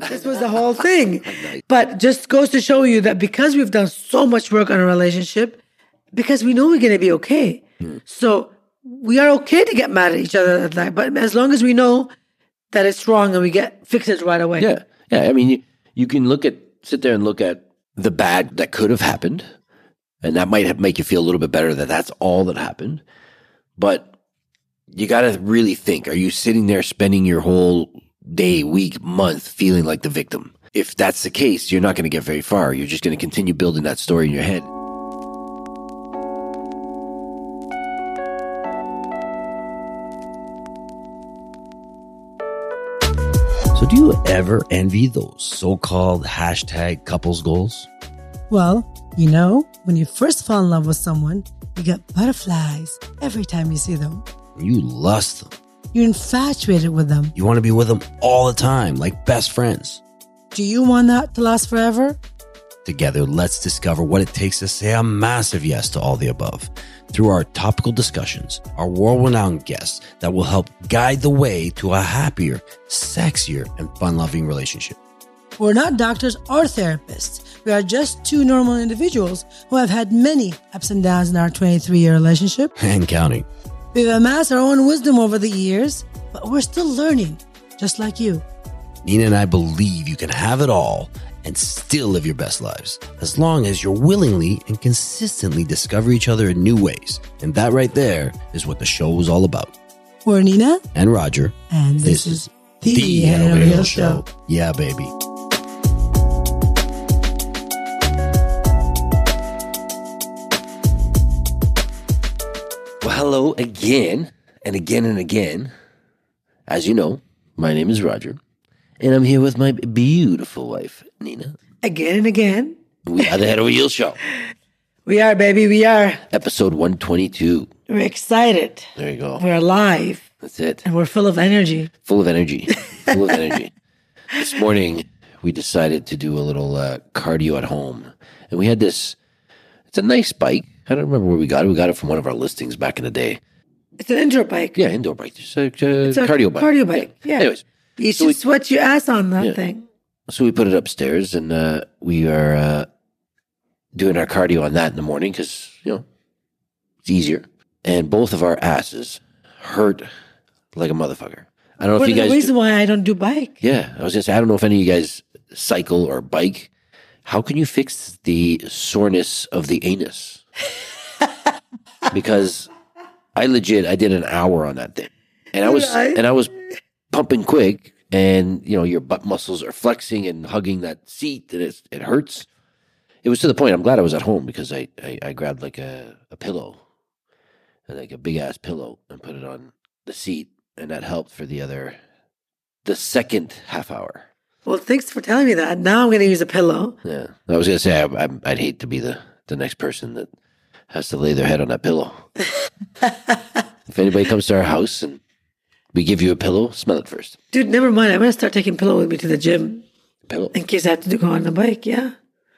This was the whole thing. But just goes to show you that because we've done so much work on a relationship, because we know we're going to be okay. Hmm. So we are okay to get mad at each other at that. But as long as we know that it's wrong and we get fix it right away. Yeah. Yeah. I mean, you, you can look at, sit there and look at the bad that could have happened. And that might have, make you feel a little bit better that that's all that happened. But you got to really think are you sitting there spending your whole day, week, month feeling like the victim? If that's the case, you're not going to get very far. You're just going to continue building that story in your head. So, do you ever envy those so called hashtag couples goals? Well, you know, when you first fall in love with someone, you get butterflies every time you see them. You lust them. You're infatuated with them. You want to be with them all the time, like best friends. Do you want that to last forever? Together, let's discover what it takes to say a massive yes to all the above through our topical discussions, our world renowned guests that will help guide the way to a happier, sexier, and fun loving relationship. We're not doctors or therapists. We are just two normal individuals who have had many ups and downs in our 23 year relationship. And counting. We've amassed our own wisdom over the years, but we're still learning, just like you. Nina and I believe you can have it all and still live your best lives as long as you're willingly and consistently discover each other in new ways. And that right there is what the show is all about. We're Nina, And Roger, and this, this is is the Hannah Real Show. Yeah, baby. Hello again and again and again. As you know, my name is Roger, and I'm here with my beautiful wife, Nina. Again and again. We are the Head of Wheel Show, We are, baby, we are. episode 122. We're excited. There you go. We're alive, That's it. and we're full of energy. full of energy. Full of energy. This morning, we decided to do a little uh, cardio at home, and we had this. It's a nice bike. I don't remember where we got it. We got it from one of our listings back in the day. It's an indoor bike. Yeah, indoor bike, just a, uh, It's a cardio bike. Cardio bike. Yeah. Anyways, You so should we- sweat your ass on that Yeah. thing. so we put it upstairs, and uh, we are uh, doing our cardio on that in the morning because you know it's easier. And both of our asses hurt like a motherfucker. I don't know if you guys. the reason why I don't do bike. Yeah, I was gonna say I don't know if any of you guys cycle or bike. How can you fix the soreness of the anus? Because I legit I did an hour on that thing, and I was and I was pumping quick, and you know your butt muscles are flexing and hugging that seat, and it it hurts. It was to the point. I'm glad I was at home because I I, I grabbed like a, a pillow, like a big ass pillow, and put it on the seat, and that helped for the other, the second half hour. Well, thanks for telling me that. Now I'm going to use a pillow. Yeah, I was gonna say I, I, I'd hate to be the the next person that has to lay their head on that pillow. if anybody comes to our house and we give you a pillow, smell it first. Dude, never mind. I'm going to start taking pillow with me to the gym Pillow. in case I have to go on the bike. Yeah.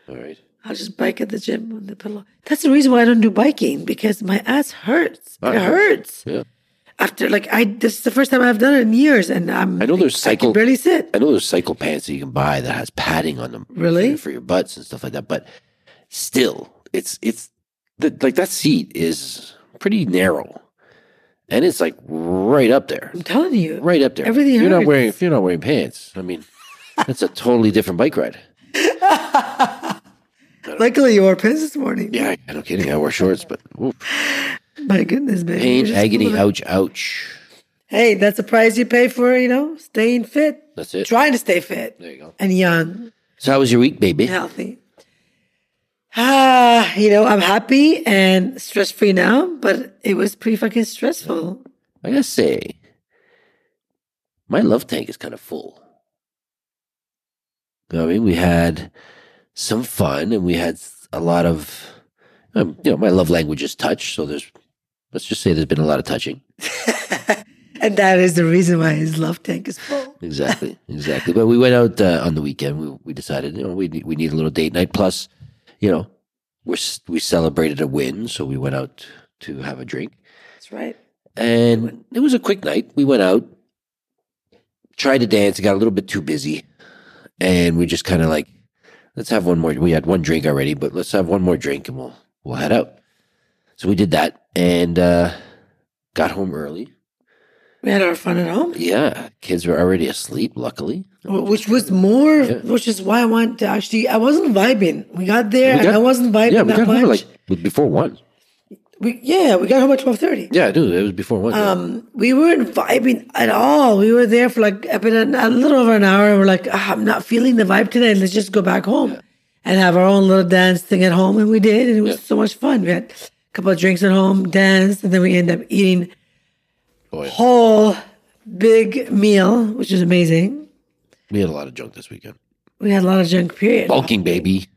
All right. I'll just bike at the gym on the pillow. That's the reason why I don't do biking because my ass hurts. Ah, It hurts. Yeah. After like I, this is the first time I've done it in years, and I'm. I know there's I cycle- can barely sit. I know there's cycle pants that you can buy that has padding on them. Really? For, for your butts and stuff like that. But still, it's it's the, like that seat is pretty narrow, and it's like right up there, I'm telling you, right up there. Everything You're not wearing if you're not wearing pants. I mean, that's a totally different bike ride. Luckily, you wore pants this morning. Yeah, I- no kidding. I wear shorts, but oof. My goodness, baby. pain, agony, ouch, ouch. Hey, that's the price you pay for, you know, staying fit, That's it. trying to stay fit There you go. and young, So, how was your week, baby? healthy. Ah, you know, I'm happy and stress free now, but it was pretty fucking stressful. I gotta say, my love tank is kind of full. You know what I mean, we had some fun, and we had a lot of, um, you know, my love language is touch. So there's, let's just say, there's been a lot of touching. And that is the reason why his love tank is full. Exactly, exactly. But we went out uh, on the weekend. We we decided, you know, we we need a little date night. Plus, you know, we we celebrated a win, so we went out to have a drink. That's right. And it was a quick night. We went out, tried to dance, got a little bit too busy. and we just kind of like, let's have one more. We had one drink already, but let's have one more drink and we'll we'll head out. So we did that and uh, got home early. We had our fun at home, Yeah, kids were already asleep. Luckily, which was more, which is why I want to actually. I wasn't vibing. We got there, We and I wasn't vibing yeah, we that got much. home like before one. we, yeah, we got home at twelve thirty. Yeah, dude, it was before one. yeah. Um, we weren't vibing at all. We were there for like a, bit, a little over an hour. And we're like, ah, I'm not feeling the vibe today. Let's just go back home and have our own little dance thing at home. And we did, and it was so much fun. We had a couple of drinks at home, danced, and then we ended up eating Oh, yeah. whole big meal, which was amazing. We had a lot of junk this weekend. We had a lot of junk, period. Bulking, baby.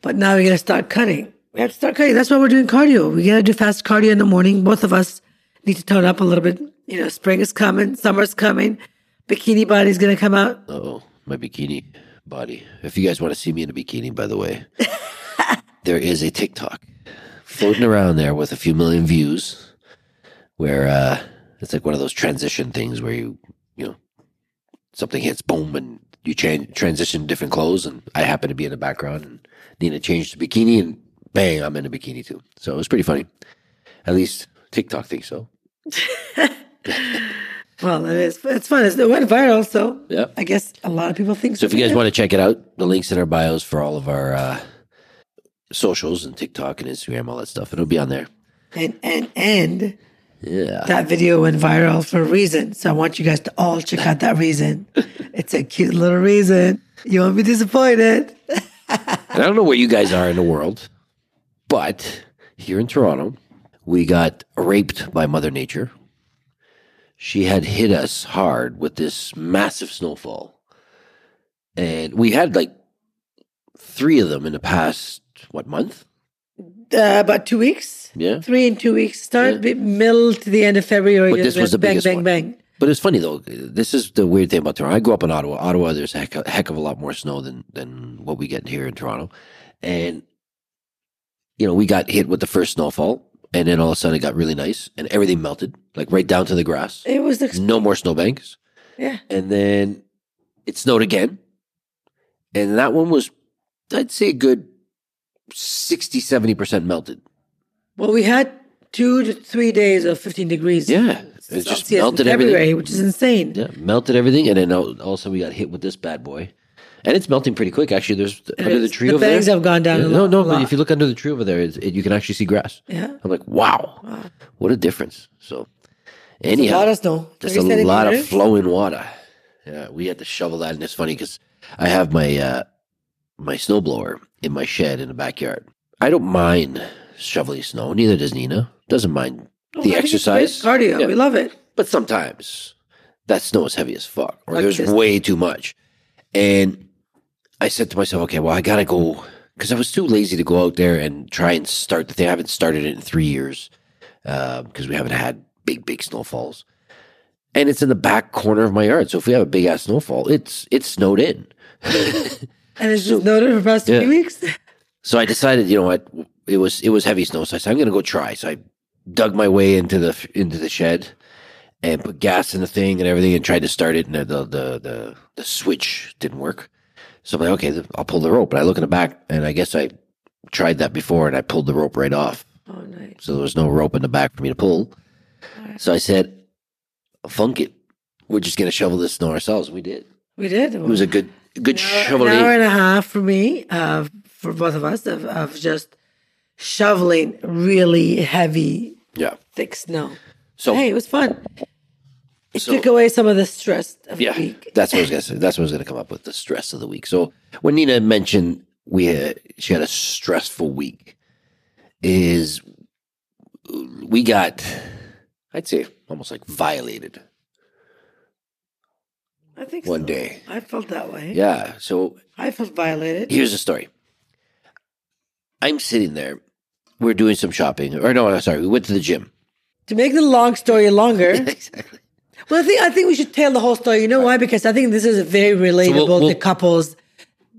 But now we got to start cutting. We have to start cutting. That's why we're doing cardio. We got to do fast cardio in the morning. Both of us need to tone up a little bit. You know, spring is coming, summer's coming, bikini body's going to come out. Oh, my bikini body. If you guys want to see me in a bikini, by the way, there is a TikTok floating around there with a few million views where uh, it's like one of those transition things where you, you know, something hits, boom, and you change, transition to different clothes. And I happen to be in the background and Nina changed to bikini and bang, I'm in a bikini too. So it was pretty funny. At least TikTok thinks so. Well, it is. It's fun. It's- It went viral, so Yeah. I guess a lot of people think So if you guys want to check it out, the links in our bios for all of our uh, socials and TikTok and Instagram, all that stuff. It'll be on there. and and and Yeah. that video went viral for a reason. So I want you guys to all check out that reason. it's a cute little reason. You won't be disappointed. I don't know where you guys are in the world, but here in Toronto, we got raped by Mother Nature. She had hit us hard with this massive snowfall. And we had like three of them in the past, what, month? Uh, about two weeks, Yeah. three and two weeks. Start bi- middle to the end of February. But this was the bang, biggest bang, one. bang. But it's funny though. This is the weird thing about Toronto. I grew up in Ottawa. Ottawa, there's a heck, a heck of a lot more snow than than what we get here in Toronto, and you know we got hit with the first snowfall, and then all of a sudden it got really nice, and everything melted like right down to the grass. It was the No more snowbanks, yeah. and then it snowed again, and that one was, I'd say, a good 60 70 percent melted. Well, we had two to three days of 15 degrees. Yeah, it just melted February, everything. which is insane. Yeah, melted everything, and then all, also we got hit with this bad boy, and it's melting pretty quick. Actually, there's under the tree The over there. bangs have gone down a no, lot- no, a but if you look under the tree over there, it's, it, you can actually see grass. Yeah. I'm like, wow, what a difference. So, A anyhow, lot of snow. just 30 a lot of flowing water. Yeah, we had to shovel that, and it's funny because I have my uh, my snowblower in my shed in the backyard. I don't mind shoveling snow. Neither does Nina. Doesn't mind Oh, the exercise. Cardio. Yeah. We love it. But sometimes that snow is heavy as fuck, or Like there's this. way too much. And I said to myself, okay, well, I gotta go because I was too lazy to go out there and try and start the thing. I haven't started it in three years uh, because we haven't had big, big snowfalls. And it's in the back corner of my yard. So if we have a big ass snowfall, it's it's snowed in. And it's just in for the past Yeah. few weeks. So I decided, you know what, it was it was heavy snow. So I said, I'm going to go try. So I dug my way into the into the shed and put gas in the thing and everything, and tried to start it, and the the the the, switch didn't work. So I'm like, okay, I'll pull the rope. And I look in the back, and I guess I tried that before, and I pulled the rope right off. Oh, nice. So there was no rope in the back for me to pull. So I said, funk it. We're just going to shovel this snow ourselves. We did. We did. It was a good good shovel. an hour and a half for me, uh, for both of us, of, of just shoveling really heavy, Yeah. thick snow. So hey, it was fun. It So- took away some of the stress of Yeah, the week. that's what I was gonna say. That's what I was gonna come up with the stress of the week. So when Nina mentioned we had, she had a stressful week, is we got, I'd say, almost like violated I think one so. day. I felt that way. Yeah. So I felt violated. here's the story. I'm sitting there. We're doing some shopping, or no, sorry, we went to the gym. To make the long story longer, exactly. well, I think I think we should tell the whole story. You know why? Because I think this is very relatable we'll- to couples.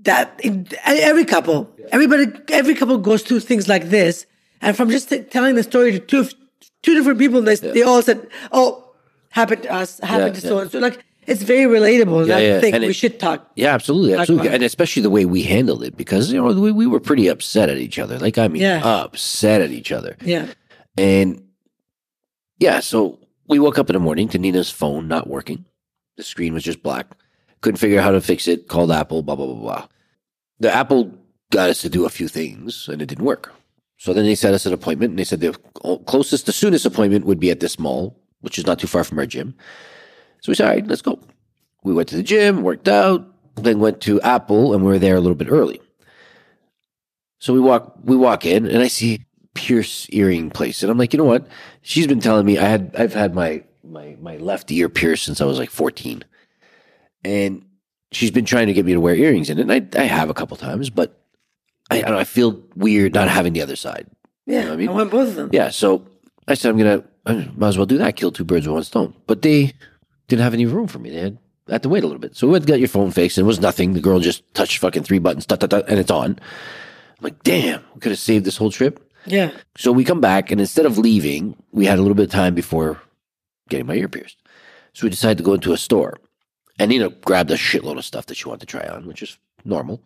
That every couple, everybody, every couple goes through things like this. And from just t- telling the story to two two different people, they, they all said, "Oh, happened to us, happened Yeah, to so and so." Like it's very relatable. And Yeah, I think And we it- should talk. Yeah, absolutely, Talk absolutely, and especially the way we handled it because you know we, we were pretty upset at each other. Like I mean, Yeah. upset at each other. Yeah. And yeah, so we woke up in the morning to Nina's phone not working. The screen was just black. Couldn't figure out how to fix it. Called Apple. Blah blah blah blah. The Apple got us to do a few things, and it didn't work. So then they set us an appointment, and they said the closest, the soonest appointment would be at this mall, which is not too far from our gym. So we said, all right, let's go. We went to the gym, worked out, then went to Apple, and we were there a little bit early. So we walk, we walk in, and I see Pierce earring place, and I'm like, you know what? She's been telling me I had, I've had my my my left ear pierced since I was like 14, and she's been trying to get me to wear earrings in it. And I, I have a couple times, but I, I, don't know, I feel weird not having the other side. Yeah. know what I I, want both of them. Yeah, so I said I'm gonna, I might as well do that. Kill two birds with one stone. But they didn't have any room for me. They had, I had to wait a little bit. So we went got your phone fixed, and it was nothing. The girl just touched fucking three buttons, da, da, da, and it's on. I'm like, damn, we could have saved this whole trip. Yeah. So we come back, and instead of leaving, we had a little bit of time before getting my ear pierced. So we decided to go into a store. And Nina grabbed a shitload of stuff that she wanted to try on, which is normal.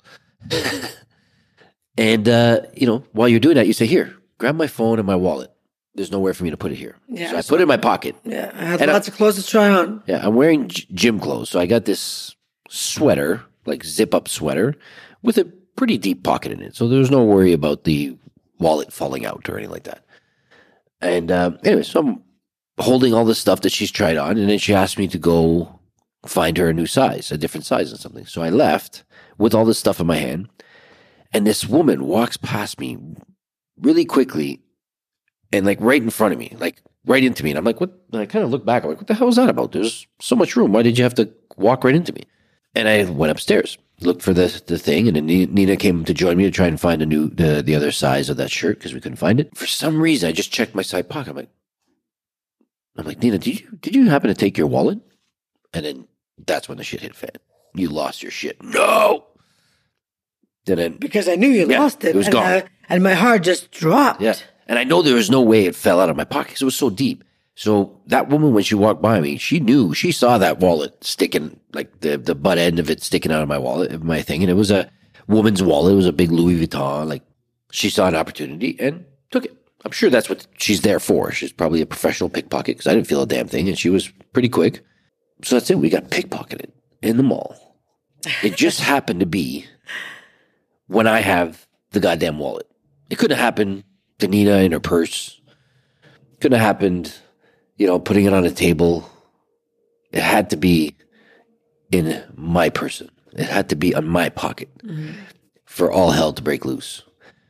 and, uh, you know, while you're doing that, you say, Here, grab my phone and my wallet. There's nowhere for me to put it here. Yeah, so I so- put it in my pocket. Yeah. I had And I- lots of clothes to try on. Yeah, I'm wearing gym clothes. So I got this sweater, like zip up sweater, with a pretty deep pocket in it. So there's no worry about the wallet falling out or anything like that. And um, anyway, so I'm holding all the stuff that she's tried on. And then she asked me to go find her a new size, a different size and something. So I left with all this stuff in my hand. And this woman walks past me really quickly and like right in front of me, like right into me. And I'm like, what? And I kind of look back. I'm like, what the hell is that about? There's so much room. Why did you have to walk right into me? And I went upstairs, looked for the the thing, and then Nina came to join me to try and find a new the the other size of that shirt because we couldn't find it. For some reason, I just checked my side pocket. I'm like, I'm like, Nina, did you did you happen to take your wallet? And then that's when the shit hit fan. You lost your shit. No. Then then Because I knew you Yeah, lost it. it was and, gone. I- and my heart just dropped. Yeah. And I know there was no way it fell out of my pocket because it was so deep. So that woman, when she walked by me, she knew, she saw that wallet sticking, like the, the butt end of it sticking out of my wallet, of my thing. And it was a woman's wallet. It was a big Louis Vuitton. Like she saw an opportunity and took it. I'm sure that's what she's there for. She's probably a professional pickpocket because I didn't feel a damn thing and she was pretty quick. So that's it. We got pickpocketed in the mall. It just happened to be when I have the goddamn wallet. It couldn't have Nina in her purse. Couldn't have happened, you know, putting it on a table. It had to be in my person. It had to be on my pocket mm-hmm. for all hell to break loose.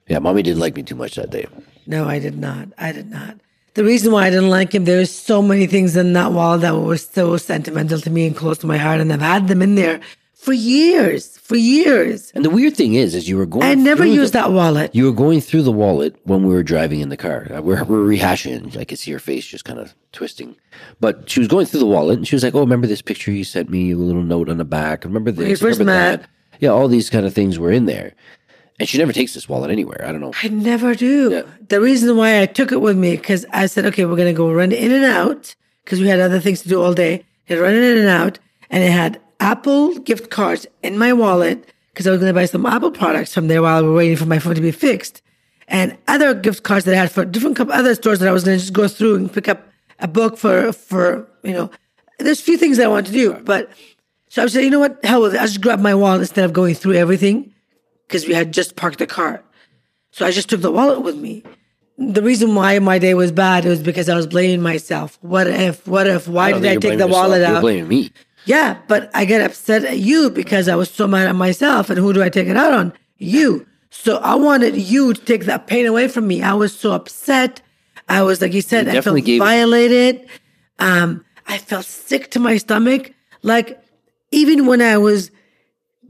Yeah, mommy didn't like me too much that day. No, I did not. I did not. The reason why I didn't like him, there's so many things in that wall that were so sentimental to me and close to my heart, and I've had them in there for years, for years. And the weird thing is, is you were going. I never used the, that wallet. You were going through the wallet when we were driving in the car. Uh, We're, we're rehashing. I could see her face just kind of twisting. But she was going through the wallet and she was like, Oh, remember this picture you sent me? A little note on the back. Remember this? remember met. that?" Yeah, all these kind of things were in there. And she never takes this wallet anywhere. I don't know. I never do. Yeah. The reason why I took it with me, because I said, okay, we're going to go run in and out, because we had other things to do all day. And run in and out. And it had Apple gift cards in my wallet, because I was going to buy some Apple products from there while we were waiting for my phone to be fixed. And other gift cards that I had for different couple other stores that I was going to just go through and pick up a book for, for, you know, there's a few things that I want to do. But so I said, you know what? Hell with it. I'll just grabbed my wallet instead of going through everything because we had just parked the car. So I just took the wallet with me. The reason why my day was bad was because I was blaming myself. What if? What if? Why did I take the yourself. wallet You're out? blaming me. Yeah, but I get upset at you because I was so mad at myself. And who do I take it out on? You. So I wanted you to take that pain away from me. I was so upset. I was, like you said, You I felt violated. Um, I felt sick to my stomach. Like, even when I was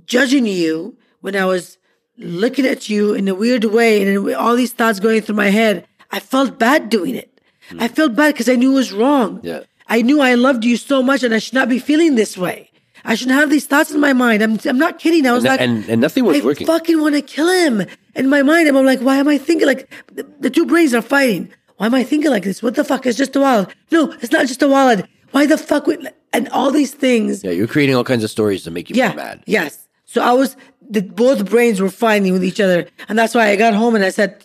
judging you, when I was looking at you in a weird way and all these thoughts going through my head, I felt bad doing it. I felt bad because I knew it was wrong. Yeah. I knew I loved you so much and I should not be feeling this way. I shouldn't have these thoughts in my mind. I'm, I'm not kidding. I was And, like, and, and nothing was I working. I fucking want to kill him. In my mind, I'm like, why am I thinking like the, the two brains are fighting? Why am I thinking like this? What the fuck? It's just a wallet. No, it's not just a wallet. Why the fuck would and all these things? Yeah, you're creating all kinds of stories to make you Yeah. mad. Yes. So I was the both brains were fighting with each other, and that's why I got home and I said,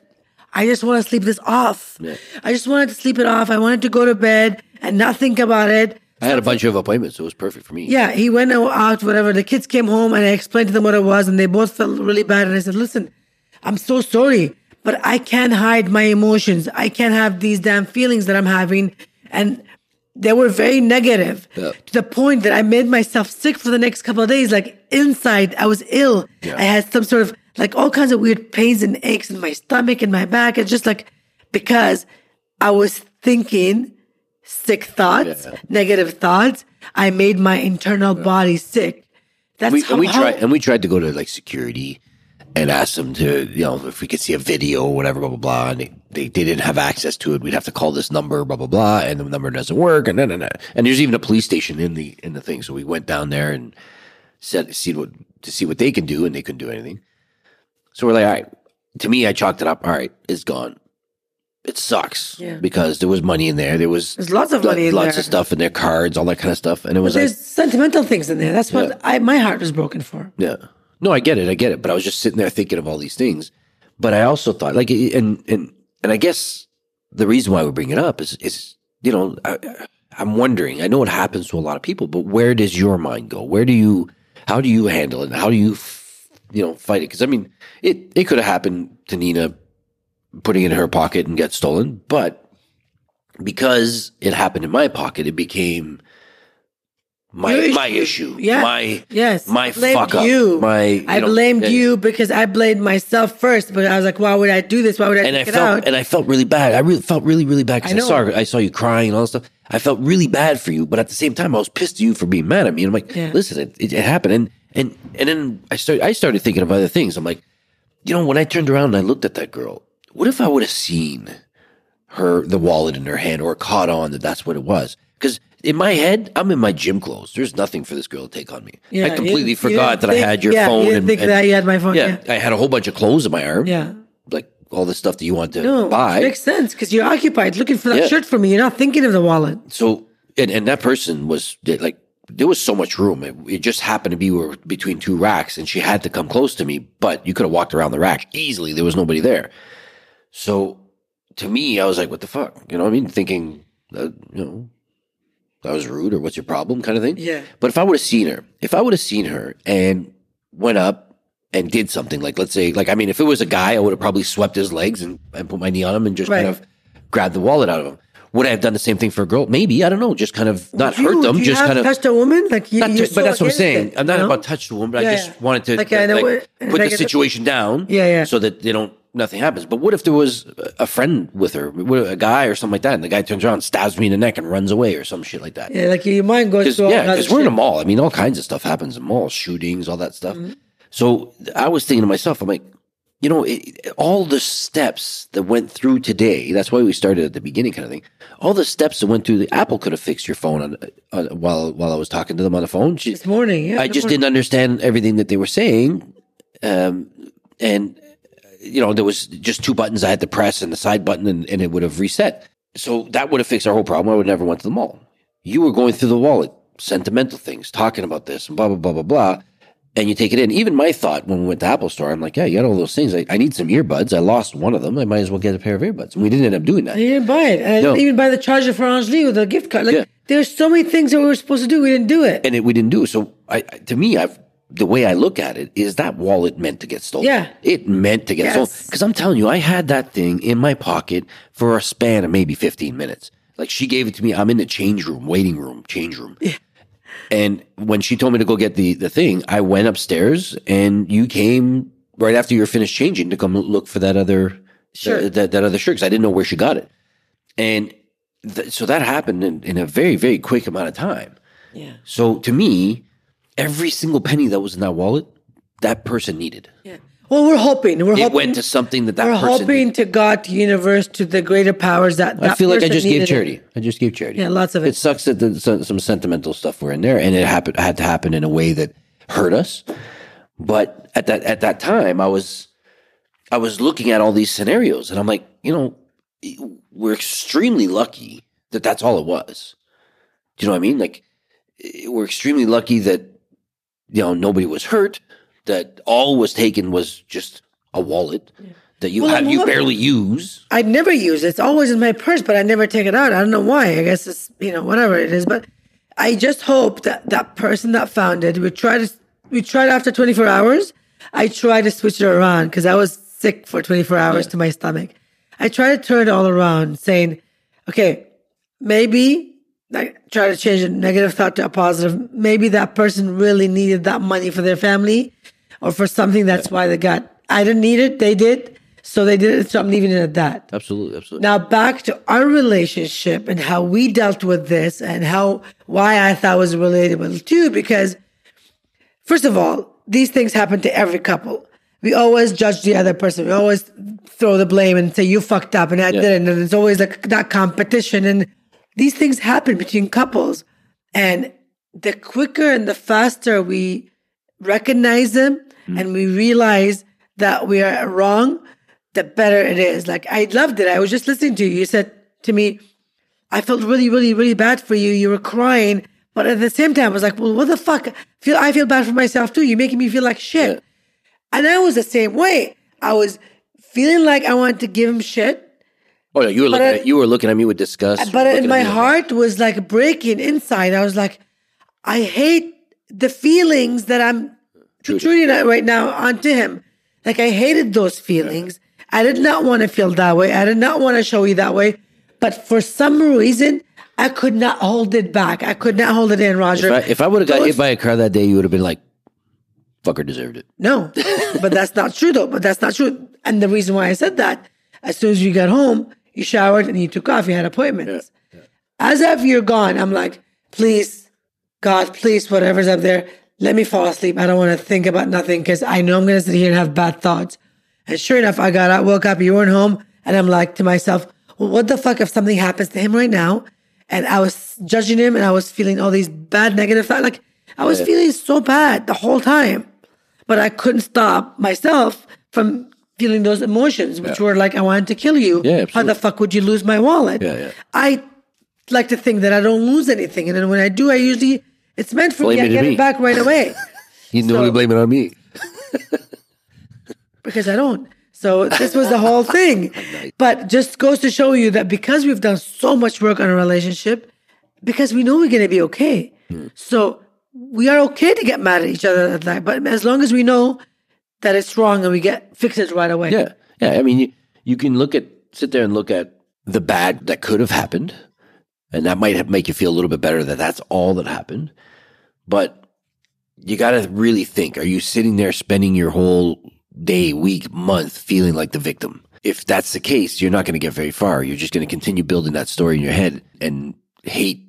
I just want to sleep this off. I just wanted to sleep it off. I wanted to go to bed and not think about it. I had a bunch of appointments, so it was perfect for me. Yeah, he went out, whatever. The kids came home and I explained to them what it was, and they both felt really bad. And I said, Listen, I'm so sorry, but I can't hide my emotions. I can't have these damn feelings that I'm having. And they were very negative Yeah. to the point that I made myself sick for the next couple of days. Like inside, I was ill. Yeah. I had some sort of like all kinds of weird pains and aches in my stomach and my back. It's just like because I was thinking sick thoughts, Yeah. negative thoughts. I made my internal body sick. That's we, how, and we tried and we tried to go to like security and ask them to you know if we could see a video or whatever blah blah blah and they, they, they didn't have access to it we'd have to call this number blah blah blah and the number doesn't work and then and, and there's even a police station in the in the thing so we went down there and said see what to see what they can do and they couldn't do anything so we're like all right to me I chalked it up all right it's gone it sucks Yeah. because there was money in there there was There's lots of money in lots there. of stuff in their cards all that kind of stuff and it was like There's sentimental things in there. That's what I, my heart was broken for. yeah. No, I get it. I get it. But I was just sitting there thinking of all these things. But I also thought, like, and and and I guess the reason why we bring it up is is you know I, I'm wondering. I know it happens to a lot of people, but where does your mind go? Where do you? How do you handle it? How do you, you know, fight it? Because I mean, it it could have happened to Nina putting it in her pocket and get stolen, but because it happened in my pocket, it became my Your my issue. issue. Yeah. My Yes. my I blamed fuck up. you. My you I know, blamed yeah. you because I blamed myself first. But I was like, why would I do this? Why would I and I felt out? and I felt really bad. I really felt really really bad I because I, know. saw I saw you crying and all that stuff. I felt really bad for you, but at the same time, I was pissed at you for being mad at me. And I'm like, Yeah. listen, it, it, it happened, and and and then I started I started thinking of other things. I'm like, you know, when I turned around and I looked at that girl, what if I would have seen her the wallet in her hand or caught on that that's what it was? Because in my head, I'm in my gym clothes. There's nothing for this girl to take on me. Yeah, I completely you forgot didn't that I had your yeah, phone. You and, think and- that you had my phone. yeah, Yeah. I had a whole bunch of clothes in my arm. Yeah. like all the stuff that you want to No, buy. makes sense because you're occupied looking for that Yeah. shirt for me. You're not thinking of the wallet. So, and, and that person was like, there was so much room. It, it just happened to be we were between two racks and she had to come close to me, but you could have walked around the rack easily. There was nobody there. So to me, I was like, what the fuck? You know what I mean? Thinking, that, you know, that was rude or what's your problem kind of thing. Yeah. But if I would have seen her, if I would have seen her and went up and did something like, let's say, like, I mean, if it was a guy, I would have probably swept his legs and, and put my knee on him and just kind of grabbed the wallet out of him. Would I have done the same thing for a girl? Maybe. I don't know. Just kind of not You- hurt them. you Just kind of. touched a woman. Like you, to- but that's what I'm saying. it, I'm not you know? about touch the woman, but Yeah, I just yeah. wanted to Like, like, know what- put the situation down, Yeah, yeah. so that they don't nothing happens. But what if there was a friend with her, a guy or something like that, and the guy turns around, stabs me in the neck, and runs away, or some shit like that? Yeah, like your mind goes Cause, to all yeah, because we're in a mall. I mean, all kinds of stuff happens in malls, shootings, all that stuff. Mm-hmm. So I was thinking to myself, I'm like, you know, it, all the steps that went through today. That's why we started at the beginning, kind of thing. All the steps that went through. The Apple could have fixed your phone on, on while while I was talking to them on the phone. She, This morning, yeah. I just morning. didn't understand everything that they were saying. Um, and, you know, there was just two buttons I had to press and the side button and, and it would have reset. So that would have fixed our whole problem. I would never went to the mall. You were going through the wallet, sentimental things, talking about this and blah, blah, blah, blah, blah. And you take it in. Even my thought when we went to Apple Store, I'm like, yeah, you got all those things. I, I need some earbuds. I lost one of them. I might as well get a pair of earbuds. And we didn't end up doing that. You didn't buy it. I No. even buy the charger for Angeli with a gift card. Like, Yeah. there's so many things that we were supposed to do. We didn't do it. And it, we didn't do it. So I, I- to me, I've, the way I look at it is that wallet meant to get stolen. Yeah. It meant to get Yes. stolen. Because I'm telling you, I had that thing in my pocket for a span of maybe 15 minutes. Like she gave it to me. I'm in the change room, waiting room, change room. And when she told me to go get the, the thing, I went upstairs and you came right after you were finished changing to come look for that other Shirt. Uh, that, that, that other shirt because I didn't know where she got it. And th- so that happened in, in a very, very quick amount of time. Yeah. So to me, every single penny that was in that wallet, that person needed. Yeah. Well, we're hoping. We're It hoping. went to something that that we're hoping to God, to universe, to the greater powers that. I feel like I just gave needed it. charity. I just gave charity. Yeah, lots of it. It sucks that the, some, some sentimental stuff were in there, and it happened had to happen in a way that hurt us. But at that at that time, I was I was looking at all these scenarios, and I'm like, you know, we're extremely lucky that that's all it was. Do you know what I mean? Like, we're extremely lucky that, you know, nobody was hurt, that all was taken was just a wallet that you Well, have, you barely use. I never use it. It's always in my purse, but I never take it out. I don't know why. I guess it's you know whatever it is. But I just hope that that person that found it, we try to we tried after 24 hours. I tried to switch it around because I was sick for 24 hours to my stomach. I tried to turn it all around, saying, okay, maybe like try to change a negative thought to a positive. Maybe that person really needed that money for their family or for something. That's why they got. I didn't need it. They did. So they did it. So I'm leaving it at that. Absolutely, absolutely. Now back to our relationship and how we dealt with this and how why I thought it was relatable too, because first of all, these things happen to every couple. We always judge the other person. We always throw the blame and say you fucked up and I didn't. And it's always like that competition. And these things happen between couples. And the quicker and the faster we recognize them Mm. and we realize that we are wrong, the better it is. Like I loved it. I was just listening to you. You said to me, I felt really, really, really bad for you. You were crying, but at the same time, I was like, well, what the fuck? Feel I feel bad for myself too. You're making me feel like shit. And I was the same way. I was feeling like I wanted to give him shit, oh, yeah, you were looking I- at you were looking at me with disgust. but in my heart was like breaking inside. I was like, I hate the feelings that I'm protruding at right now onto him. Like I hated those feelings. I did not want to feel that way. I did not want to show you that way. But for some reason, I could not hold it back. I could not hold it in, Roger. If I, if I would have got Those- hit by a car that day, you would have been like, "Fucker deserved it." No, but that's not true though. But that's not true. And the reason why I said that, as soon as you got home, you showered and you took off. You had appointments. As after you're gone, I'm like, please, God, please, whatever's up there, let me fall asleep. I don't want to think about nothing because I know I'm going to sit here and have bad thoughts. And sure enough, I got out, woke up, you weren't home, and I'm like to myself, well, what the fuck if something happens to him right now? And I was judging him, and I was feeling all these bad negative thoughts. Like I was feeling so bad the whole time but I couldn't stop myself from feeling those emotions, which were like, I wanted to kill you. Yeah, How the fuck would you lose my wallet? Yeah, yeah. I like to think that I don't lose anything. And then when I do, I usually, it's meant for Blame me. I get me. it back right away You So- blame it on me. because I don't. So this was the whole thing. But just goes to show you that because we've done so much work on a relationship, because we know we're going to be okay. Hmm. So we are okay to get mad at each other at that. But as long as we know that it's wrong and we get fix it right away. Yeah, yeah. I mean, you, you can look at sit there and look at the bad that could have happened, and that might have, make you feel a little bit better that that's all that happened. But you got to really think: Are you sitting there spending your whole day, week, month feeling like the victim? If that's the case, you're not going to get very far. You're just going to continue building that story in your head and hate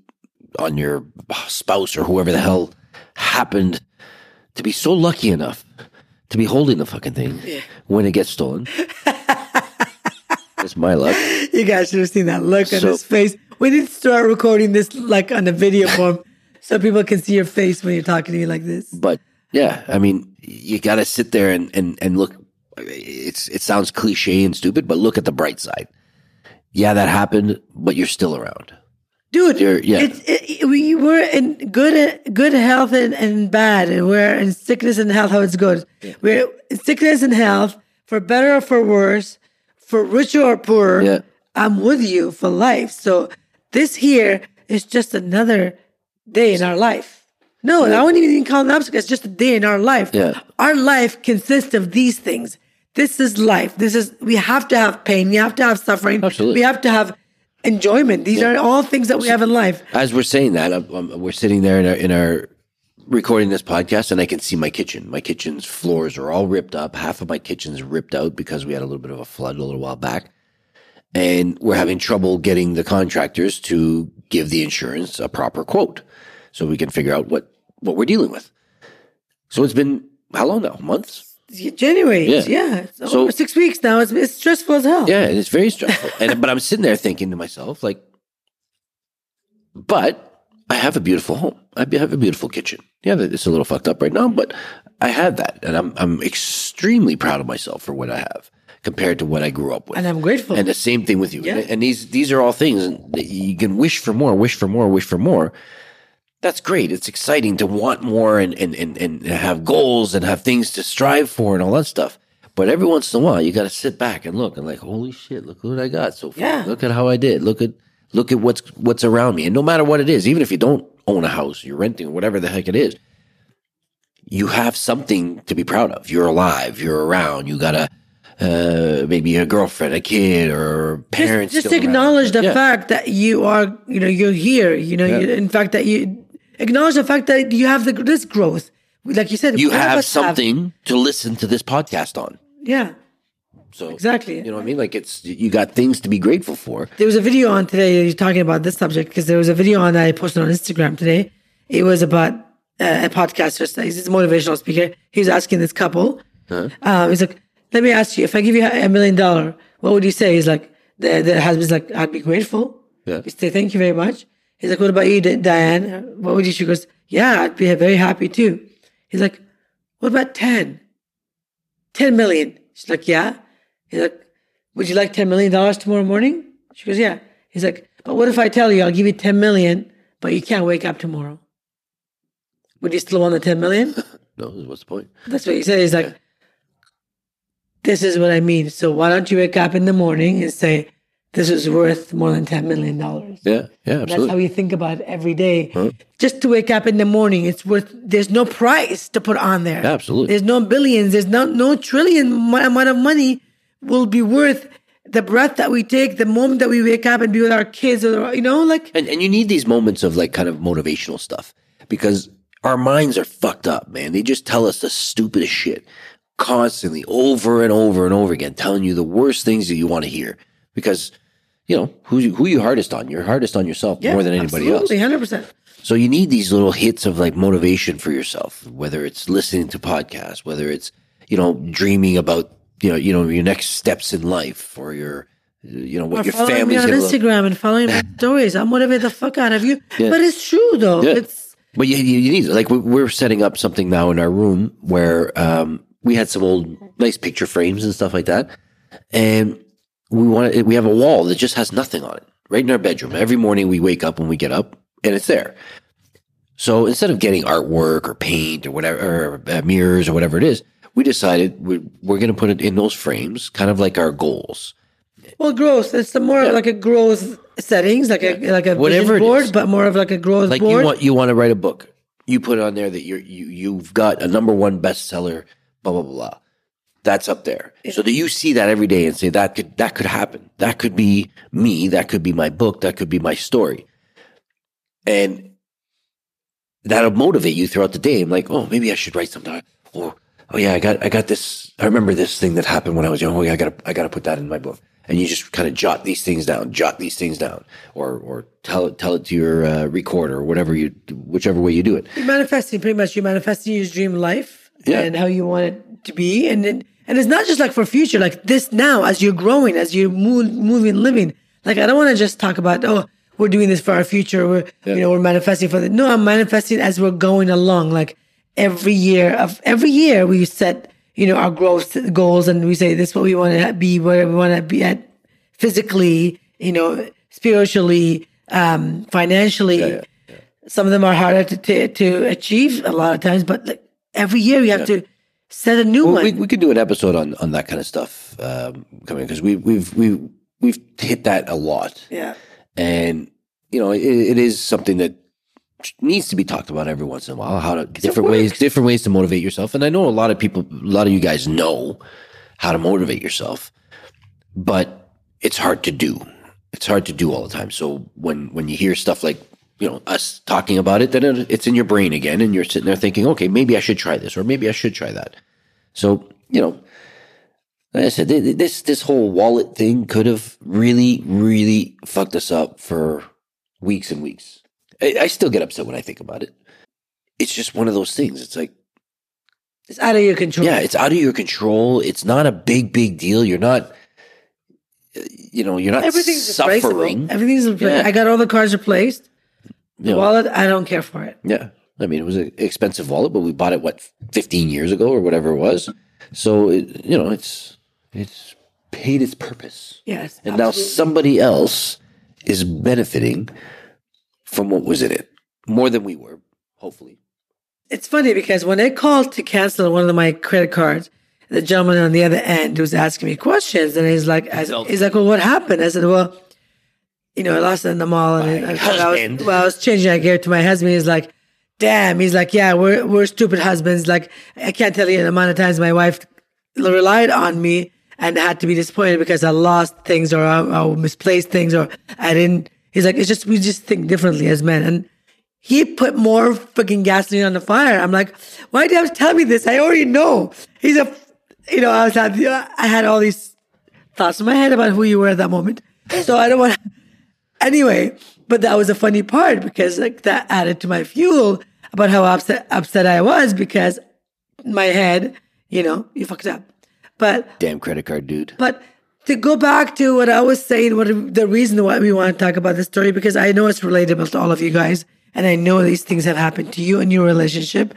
on your spouse or whoever the hell happened to be so lucky enough to be holding the fucking thing when it gets stolen. it's my luck. You guys should have seen that look on his face. We need to start recording this like on a video form so people can see your face when you're talking to me like this. But yeah, I mean, you got to sit there and, and, and look. It's it sounds cliche and stupid, but look at the bright side. Yeah, that happened, but you're still around. Dude, You're- yeah. it's, it, we were in good good health and, and bad, and we're in sickness and health how it's good. We're in sickness and health for better or for worse, for richer or poorer. Yeah. I'm with you for life. So this here is just another day in our life. No, I wouldn't even call it an obstacle. It's just a day in our life. Yeah. Our life consists of these things. This is life. This is we have to have pain. We have to have suffering. Absolutely. We have to have enjoyment. These are all things that we have in life. As we're saying that, I'm, I'm- we're sitting there in our, in our recording this podcast, and I can see my kitchen. My kitchen's floors are all ripped up. Half of my kitchen's ripped out because we had a little bit of a flood a little while back, and we're having trouble getting the contractors to give the insurance a proper quote, so we can figure out what what we're dealing with. So it's been how long now? Months. January. Yeah. Yeah. So- six weeks now. It's, it's stressful as hell. Yeah, it's very stressful. and but I'm sitting there thinking to myself, like, but I have a beautiful home. I have a beautiful kitchen. Yeah, it's a little fucked up right now, but I have that, and I'm I'm extremely proud of myself for what I have compared to what I grew up with. And I'm grateful. And the same thing with you. Yeah. And, and these these are all things that you can wish for more, wish for more, wish for more. That's great. It's exciting to want more and and and, and have goals and have things to strive for and all that stuff. But every once in a while, you got to sit back and look and like, holy shit, look what I got so far. Yeah. Look at how I did. Look at look at what's what's around me. And no matter what it is, even if you don't own a house, you're renting, whatever the heck it is, you have something to be proud of. You're alive. You're around. You got a uh, maybe a girlfriend, a kid, or parents. just, just still around. acknowledge the Yeah. fact that you are, you know, you're here. You know, Yeah. you, in fact, that you acknowledge the fact that you have the, this growth. Like you said, You have something to listen to this podcast on. yeah, So exactly. You know what I mean? Like it's you got things to be grateful for. There was a video on today. You're talking about this subject because there was a video on that I posted on Instagram today. It was about uh, a podcaster. He's a motivational speaker. He was asking this couple. Um, he's like, "Let me ask you, if I give you a million dollar, what would you say?" He's like, "The the husband's like, I'd be grateful. Yeah. He'd say, thank you very much." He's like, "What about you, Diane? What would you?" She goes, "Yeah, I'd be very happy too." He's like, "What about 10? 10 million?" She's like, "Yeah." He's like, would you like $10 million tomorrow morning? She goes, yeah. He's like, but what if I tell you I'll give you 10 million, but you can't wake up tomorrow? Would you still want the 10 million? No, what's the point? That's what he said. He's like, this is what I mean. So why don't you wake up in the morning and say, this is worth more than $10 million? Yeah, yeah, absolutely. That's how you think about it every day. Just to wake up in the morning, it's worth. There's no price to put on there. Absolutely. There's no billions. There's no no trillion amount of money will be worth the breath that we take, the moment that we wake up and be with our kids, or you know, like And and you need these moments of like kind of motivational stuff because our minds are fucked up, man. They just tell us the stupidest shit constantly, over and over and over again, telling you the worst things that you want to hear. Because you know who you- who you hardest on? You're hardest on yourself more than anybody else. hundred percent. So you need these little hits of like motivation for yourself, whether it's listening to podcasts, whether it's you know dreaming about you know you know your next steps in life or your you know what Or your following me on gonna look. Instagram and following my stories. I'm motivate the fuck out of you. Yeah. But it's true though. Yeah. It's But you, you, need like we- we're setting up something now in our room where um, we had some old nice picture frames and stuff like that, and we want we have a wall that just has nothing on it right in our bedroom. Every morning we wake up when we get up, and it's there. So instead of getting artwork or paint or whatever, or uh, mirrors or whatever it is, we decided we, we're going to put it in those frames, kind of like our goals. well, growth. It's the more like a growth settings, like a like a Whatever vision board, but more of like a growth Like board. you want you want to write a book, you put on there that you're you you've got a number one bestseller, blah blah blah. blah. That's up there, so that you see that every day and say that could that could happen. That could be me. That could be my book. That could be my story, and that'll motivate you throughout the day. I'm like, oh, maybe I should write something. Or oh yeah, I got I got this. I remember this thing that happened when I was young. Oh yeah, I got to I got to put that in my book. And you just kind of jot these things down, jot these things down, or or tell it tell it to your uh, recorder, or whatever you whichever way you do it. You're manifesting pretty much. You're manifesting your dream life Yeah. and how you want it to be, and it, and it's not just like for future, like this now as you're growing, as you're move, moving, living. Like I don't want to just talk about oh we're doing this for our future, we're you know we're manifesting for the no, I'm manifesting as we're going along. Like every year of every year we set you know our growth goals and we say this is what we want to be, where we want to be at physically, you know, spiritually, um, financially some of them are harder to, to, to achieve a lot of times, but like every year you have to set a new Well, one. we, we could do an episode on, on that kind of stuff um, coming because we we've we've we've hit that a lot, yeah. and you know it, it is something that needs to be talked about every once in a while. How to different ways different ways to motivate yourself, and I know a lot of people, a lot of you guys know how to motivate yourself, but it's hard to do. It's hard to do all the time. So when when you hear stuff like you know us talking about it, then it's in your brain again, and you're sitting there thinking, okay, maybe I should try this, or maybe I should try that. So you know, like I said, th- th- this this whole wallet thing could have really, really fucked us up for weeks and weeks. I, I still get upset when I think about it. It's just one of those things. It's like, It's out of your control. yeah, it's out of your control. It's not a big, big deal. You're not, uh, you know, you're not Everything's suffering. replaceable. Everything's replaceable. Yeah. I got all the cards replaced. The You know, wallet, I don't care for it. Yeah. I mean, it was an expensive wallet, but we bought it, what, 15 years ago or whatever it was. So, it, you know, it's, it's paid its purpose. Yes. And now somebody else is benefiting from what was in it more than we were, hopefully. It's funny because when I called to cancel one of my credit cards, the gentleman on the other end was asking me questions, and he's like, I, "He's like, well, what happened?" I said, "Well, you know, I lost it in the mall, and My I, I was, well, I was changing. I gear to my husband. He's like, damn. He's like, yeah, we're we're stupid husbands. Like, I can't tell you the amount of times my wife relied on me and had to be disappointed because I lost things or I, I misplaced things or I didn't. He's like, it's just we just think differently as men, and he put more fucking gasoline on the fire. I'm like, why do you have to tell me this? I already know. He's a, you know, I was had, I had all these thoughts in my head about who you were at that moment. So I don't want. Anyway, but that was a funny part because like that added to my fuel about how upset upset I was because my head, you know, you fucked up. But Damn credit card dude. but to go back to what I was saying, what the reason why we want to talk about this story, because I know it's relatable to all of you guys, and I know these things have happened to you in your relationship.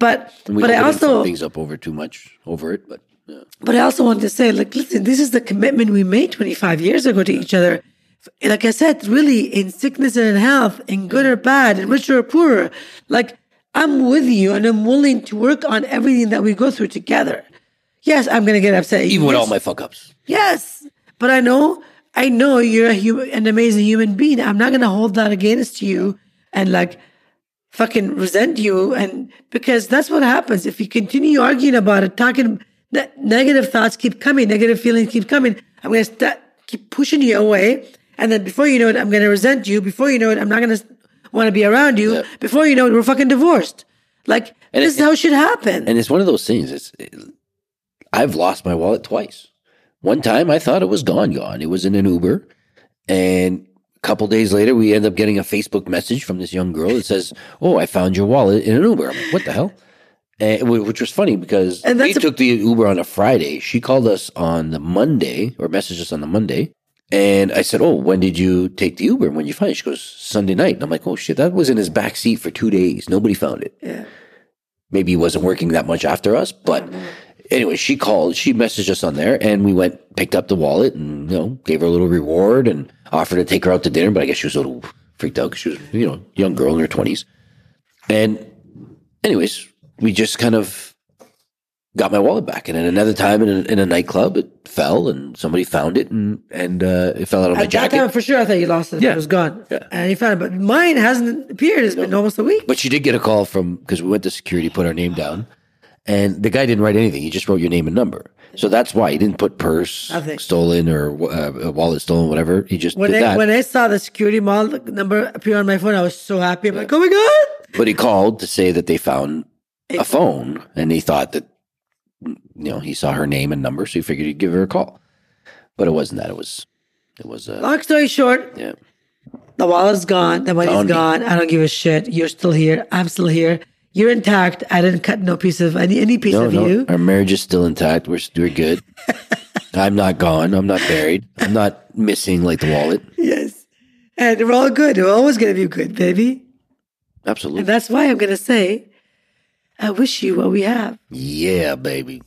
But we but I also things up over too much over it, but yeah. but I also want to say, like, listen, this is the commitment we made 25 years ago to each other. Like I said, really, in sickness and in health, in good or bad, in richer or poorer. Like, I'm with you and I'm willing to work on everything that we go through together. Yes, I'm going to get upset. even with all my fuck ups. Yes, but I know, I know you're a human, an amazing human being. I'm not gonna hold that against you and like fucking resent you, and because that's what happens if you continue arguing about it, talking. Ne- negative thoughts keep coming, negative feelings keep coming. I'm gonna st- keep pushing you away, and then before you know it, I'm gonna resent you. Before you know it, I'm not gonna want to be around you. Yeah. Before you know it, we're fucking divorced. Like And this it- is how it should happen. And it's one of those things. It's I've lost my wallet twice. One time I thought it was gone, gone. It was in an Uber, and a couple days later we end up getting a Facebook message from this young girl that says, "Oh, I found your wallet in an Uber." I'm like, "What the hell?" And, which was funny because And we a- took the Uber on a Friday. She called us on the Monday or messaged us on the Monday. And I said, "Oh, when did you take the Uber? When you find it?" She goes, "Sunday night." And I'm like, "Oh shit, that was in his back seat for two days. Nobody found it." yeah. maybe he wasn't working that much after us. But mm-hmm. anyway, she called, she messaged us on there, and we went, picked up the wallet, and you know, gave her a little reward, and offered to take her out to dinner. But I guess she was a little freaked out because she was, you know, young girl in her twenties. And anyways, we just kind of got my wallet back, and then another time in a, in a nightclub, it fell, and somebody found it, and and uh, it fell out of my At that jacket. time, for sure, I thought you lost it. Yeah. It was gone. Yeah. And you found it. But mine hasn't appeared. It's been almost a week. But she did get a call from because we went to security, put our name down, and the guy didn't write anything. He just wrote your name and number. So that's why he didn't put purse Nothing. stolen or uh, wallet stolen, whatever. He just When did I, that. when I saw the security mall number appear on my phone, I was so happy. I'm like, oh my God. but he called to say that they found a phone, and he thought that you know he saw her name and number, so he figured he'd give her a call. But it wasn't that. It was it was uh, Long story short, yeah. the wallet's gone. The money's Found me. gone. I don't give a shit. You're still here. I'm still here. You're intact. I didn't cut no piece of any any piece No, of no, you. our marriage is still intact. We're we're good. I'm not gone. I'm not buried. I'm not missing like the wallet. Yes. And we're all good. We're always going to be good, baby. Absolutely. And that's why I'm going to say, I wish you what we have. Yeah, baby.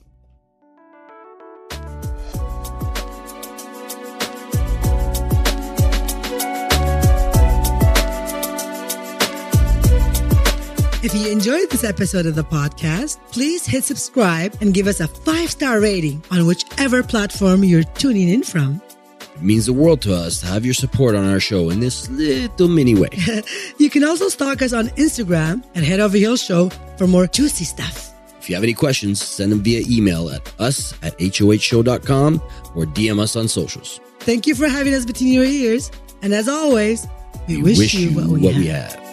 If you enjoyed this episode of the podcast, please hit subscribe and give us a five star rating on whichever platform you're tuning in from. It means the world to us to have your support on our show in this little mini way. You can also stalk us on Instagram at Head Over Heels Show for more juicy stuff. if you have any questions, send them via email at us at hohshow.com or DM us on socials. Thank you for having us between your ears. And as always, we, wish, you what we have. we have.